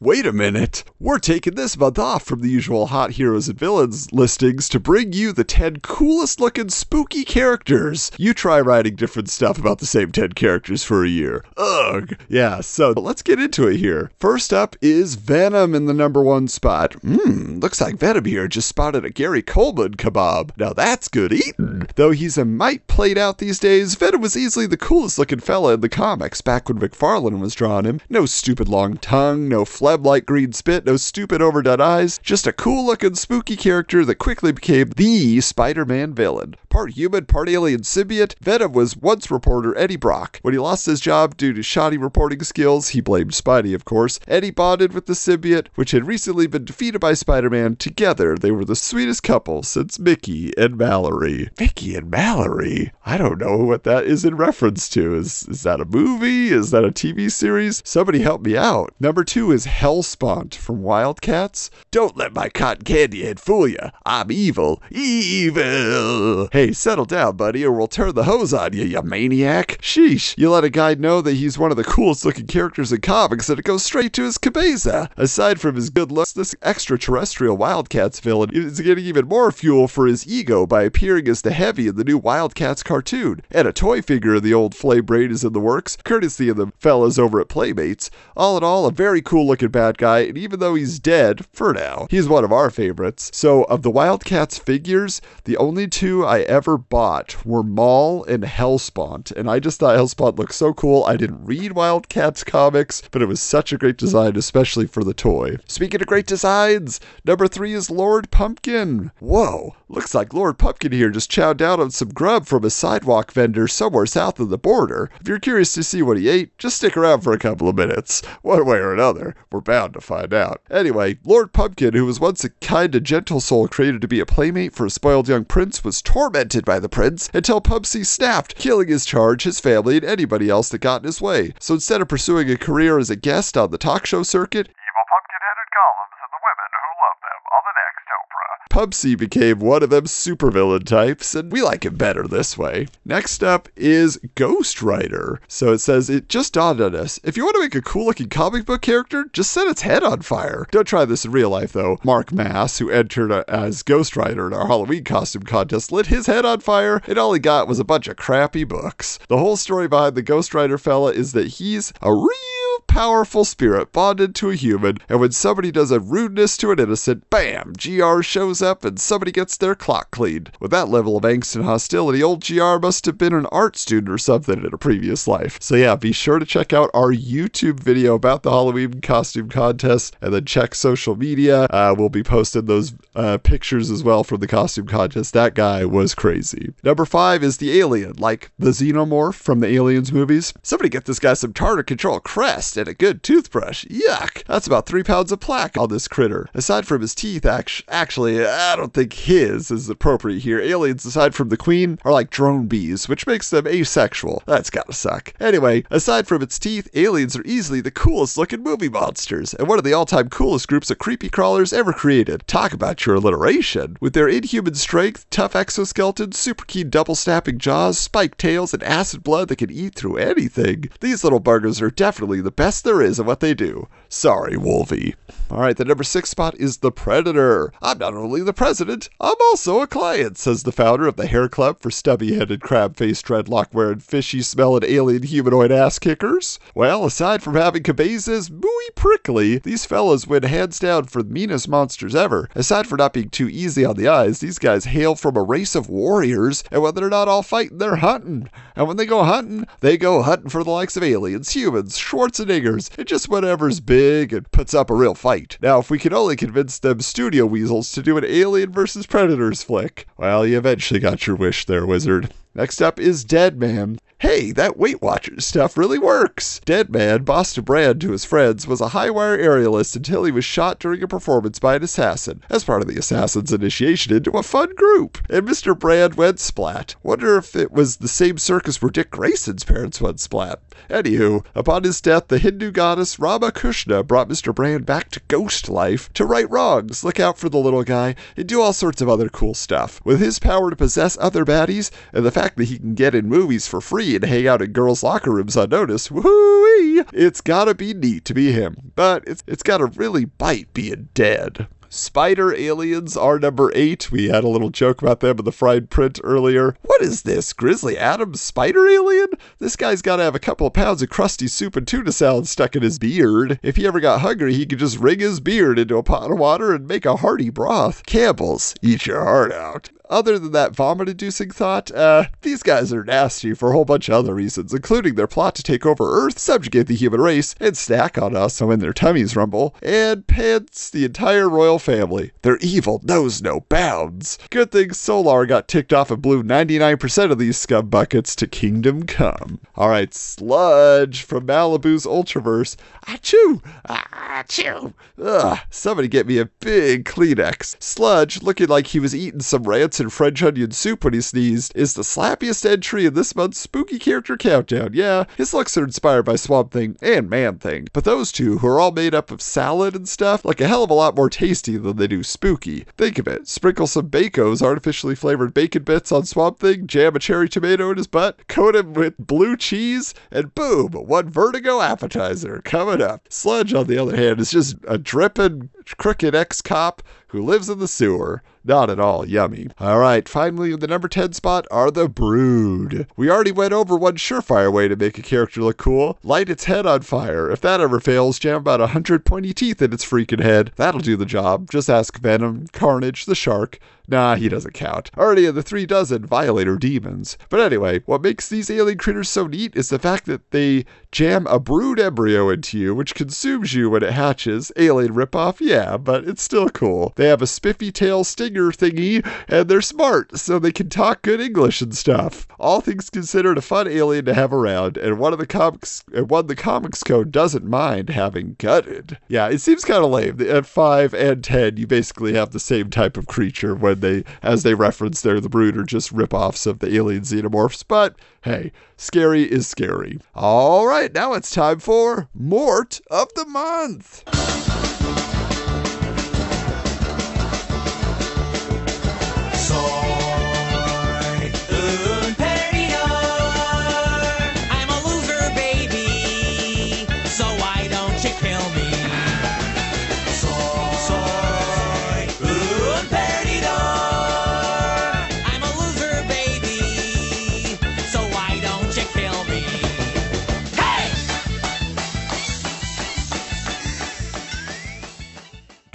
Wait a minute. We're taking this month off from the usual hot heroes and villains listings to bring you the 10 coolest looking spooky characters. You try writing different stuff about the same 10 characters for a year. Ugh. Yeah, so let's get into it here. First up is Venom in the number one spot. Mmm, looks like Venom here just spotted a Gary Coleman kebab. Now that's good eating. Though he's a mite played out these days, Venom was easily the coolest looking fella in the comics back when McFarlane was drawing him. No stupid long tongue, no phlegm like green spit, no stupid overdone eyes, just a cool looking spooky character that quickly became the Spider Man villain. Part human, part alien symbiote, Venom was once reporter Eddie Brock. When he lost his job due to shoddy reporting skills, he blamed Spidey, of course. Eddie bonded with the symbiote, which had recently been defeated by Spider Man. Together, they were the sweetest couple since Mickey and Mallory. Mickey and Mallory? I don't know what that is in reference to. Is, is that a movie? Is that a TV series? Somebody help me out. Number two is Helspont from Wildcats. Don't let my cotton candy head fool you. I'm evil. Evil. Hey, settle down, buddy, or we'll turn the hose on you, you maniac. Sheesh. You let a guy know that he's one of the coolest looking characters in comics and it goes straight to his cabeza. Aside from his good looks, this extraterrestrial Wildcats villain is getting even more fuel for his ego by appearing as the heavy in the new Wildcats cartoon. And a toy figure of the old Flame Braid is in the works, courtesy of the fellas over at Playmates. All in all, a very cool looking bad guy, and even though he's dead, for now, he's one of our favorites. So, of the Wildcats figures, the only two I ever bought were Maul and Helspont, and I just thought Helspont looked so cool. I didn't read Wildcats comics, but it was such a great design, especially for the toy. Speaking of great designs, number three is Lord Pumpkin. Whoa, looks like Lord Pumpkin here just chowed down on some grub from a sidewalk vendor somewhere south of the border. If you're curious to see what he ate, just stick around for a couple of minutes. One way or another, we're bound to find out. Anyway, Lord Pumpkin, who was once a kind and gentle soul created to be a playmate for a spoiled young prince, was tormented by the prince until Pubsy snapped, killing his charge, his family, and anybody else that got in his way. So instead of pursuing a career as a guest on the talk show circuit, evil pumpkin-headed columns and the women who love them on the next. Pubsy became one of them supervillain types, and we like it better this way. Next up is Ghost Rider. So it says, It just dawned on us. If you want to make a cool looking comic book character, just set its head on fire. Don't try this in real life, though. Mark Mass, who entered as Ghost Rider in our Halloween costume contest, lit his head on fire, and all he got was a bunch of crappy books. The whole story behind the Ghost Rider fella is that he's a real powerful spirit bonded to a human, and when somebody does a rudeness to an innocent, bam, GR shows up and somebody gets their clock cleaned. With that level of angst and hostility, old GR must have been an art student or something in a previous life. So yeah, be sure to check out our YouTube video about the Halloween costume contest, and then check social media. Uh, we'll be posting those uh, pictures as well from the costume contest. That guy was crazy. Number five is the alien, like the xenomorph from the Aliens movies. Somebody get this guy some tartar control crest and a good toothbrush. Yuck! That's about three pounds of plaque on this critter. Aside from his teeth, act- actually, I don't think his is appropriate here. Aliens, aside from the queen, are like drone bees, which makes them asexual. That's gotta suck. Anyway, aside from its teeth, aliens are easily the coolest looking movie monsters, and one of the all time coolest groups of creepy crawlers ever created. Talk about your alliteration. With their inhuman strength, tough exoskeletons, super keen double snapping jaws, spiked tails, and acid blood that can eat through anything, these little buggers are definitely the best there is at what they do. Sorry, Wolvie. Alright, the number six spot is the Predator. I'm not only the president, I'm also a client, says the founder of the Hair Club for stubby headed, crab faced, dreadlock wearing, fishy smelling alien humanoid ass kickers. Well, aside from having cabezas muy prickly, these fellas win hands down for the meanest monsters ever. Aside from not being too easy on the eyes, these guys hail from a race of warriors, and when they're not all fighting, they're hunting. And when they go hunting, they go hunting for the likes of aliens, humans, Schwarzeneggers, and just whatever's big and puts up a real fight. Now, if we can only convince them studio weasels to do an Alien versus Predators flick, well, you eventually got your wish there, wizard. Next up is Dead Man. Hey, that Weight Watchers stuff really works. Dead Man, Boston Brand to his friends, was a high wire aerialist until he was shot during a performance by an assassin, as part of the assassin's initiation into a fun group. And Mr. Brand went splat. Wonder if it was the same circus where Dick Grayson's parents went splat. Anywho, upon his death, the Hindu goddess Rama Kushna brought Mr. Brand back to ghost life to right wrongs, look out for the little guy, and do all sorts of other cool stuff. With his power to possess other baddies, and the fact that he can get in movies for free and hang out in girls' locker rooms unnoticed, woohoo! it's gotta be neat to be him, but it's it's gotta really bite being dead. Spider aliens are number eight. We had a little joke about them in the fried print earlier. What is this? Grizzly Adams spider alien? This guy's got to have a couple of pounds of crusty soup and tuna salad stuck in his beard. If he ever got hungry, he could just wring his beard into a pot of water and make a hearty broth. Campbell's, eat your heart out. Other than that vomit inducing thought, uh, these guys are nasty for a whole bunch of other reasons, including their plot to take over Earth, subjugate the human race, and snack on us when their tummies rumble, and pants the entire royal family. Their evil knows no bounds. Good thing Solar got ticked off and blew 99% of these scum buckets to Kingdom Come. Alright, Sludge from Malibu's Ultraverse. Achoo! Achoo! Ugh, somebody get me a big Kleenex. Sludge, looking like he was eating some rancid French onion soup when he sneezed, is the slappiest entry in this month's spooky character countdown. Yeah, his looks are inspired by Swamp Thing and Man Thing, but those two, who are all made up of salad and stuff, look a hell of a lot more tasty than they do spooky. Think of it. Sprinkle some Baco's artificially flavored bacon bits on Swamp Thing, jam a cherry tomato in his butt, coat him with blue cheese, and boom, one vertigo appetizer coming up. Sludge, on the other hand, is just a dripping, crooked ex cop who lives in the sewer. Not at all yummy. All right, finally, the number 10 spot are the Brood. We already went over one surefire way to make a character look cool light its head on fire. If that ever fails, jam about a hundred pointy teeth in its freaking head. That'll do the job. Just ask Venom, Carnage, the shark. Nah, he doesn't count. Already in the three dozen Violator demons. But anyway, what makes these alien critters so neat is the fact that they jam a brood embryo into you, which consumes you when it hatches. Alien ripoff, yeah, but it's still cool. They have a spiffy tail stinger thingy, and they're smart, so they can talk good English and stuff. All things considered, a fun alien to have around, and one of the comics, and one the comics code doesn't mind having gutted. Yeah, it seems kind of lame. At five and ten, you basically have the same type of creature when they, as they reference there, the brood are just ripoffs of the alien xenomorphs. But hey, scary is scary. All right, now it's time for Mort of the Month.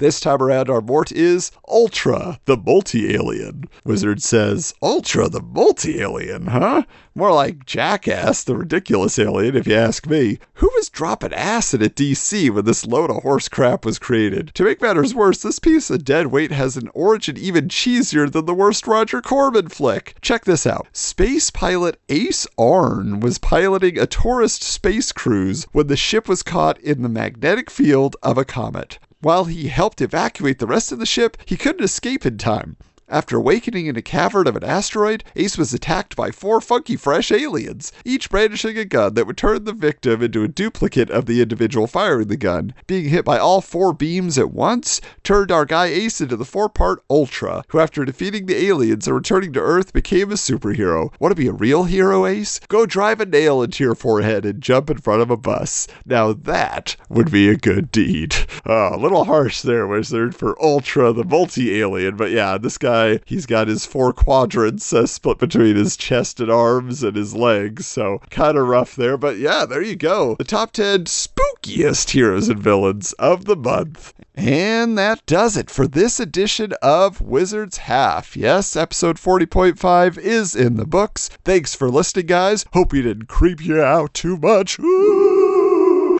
This time around, our Mort is Ultra, the multi alien. Wizard says, Ultra, the multi alien, huh? More like Jackass, the ridiculous alien, if you ask me. Who was dropping acid at DC when this load of horse crap was created? To make matters worse, this piece of dead weight has an origin even cheesier than the worst Roger Corman flick. Check this out. Space pilot Ace Arn was piloting a tourist space cruise when the ship was caught in the magnetic field of a comet. While he helped evacuate the rest of the ship, he couldn't escape in time. After awakening in a cavern of an asteroid, Ace was attacked by four funky fresh aliens, each brandishing a gun that would turn the victim into a duplicate of the individual firing the gun. Being hit by all four beams at once turned our guy Ace into the four part Ultra, who, after defeating the aliens and returning to Earth, became a superhero. Want to be a real hero, Ace? Go drive a nail into your forehead and jump in front of a bus. Now that would be a good deed. Oh, a little harsh there, Wizard, for Ultra, the multi alien, but yeah, this guy he's got his four quadrants uh, split between his chest and arms and his legs, so kind of rough there. But yeah, there you go. The top 10 spookiest heroes and villains of the month. And that does it for this edition of Wizard's Half. Yes, episode 40.5 is in the books. Thanks for listening, guys. Hope we didn't creep you out too much. Ooh.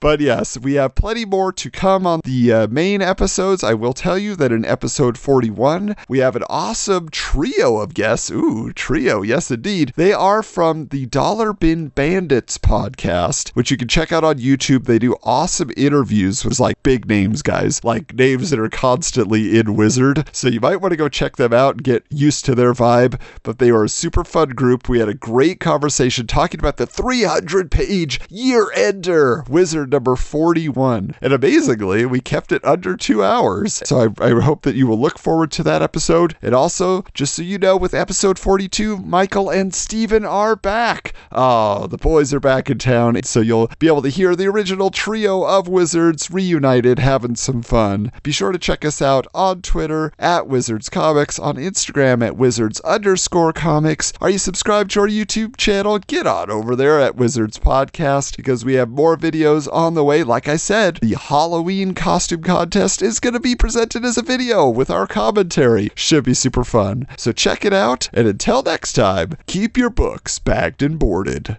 But yes, we have plenty more to come on the uh, main episodes. I will tell you that in episode 41, we have an awesome trio of guests. Ooh, trio, yes indeed. They are from the Dollar Bin Bandits podcast, which you can check out on YouTube. They do awesome interviews with like big names, guys, like names that are constantly in Wizard. So you might want to go check them out and get used to their vibe. But they are a super fun group. We had a great conversation talking about the 300 page year ender Wizard number 41. And amazingly, we kept it under two hours. So I, I hope that you will look forward to that episode. And also, just so you know, with episode 42, Michael and Steven are back. Oh, the boys are back in town. So you'll be able to hear the original trio of wizards reunited having some fun. Be sure to check us out on Twitter at Wizards Comics, on Instagram at Wizards underscore comics. Are you subscribed to our YouTube channel? Get on over there at Wizards Podcast because we have more videos on the way. Like I said, the Halloween costume contest is going to be presented as a video with our commentary. Should be super fun. So check it out, and until next time, keep your books bagged and boarded.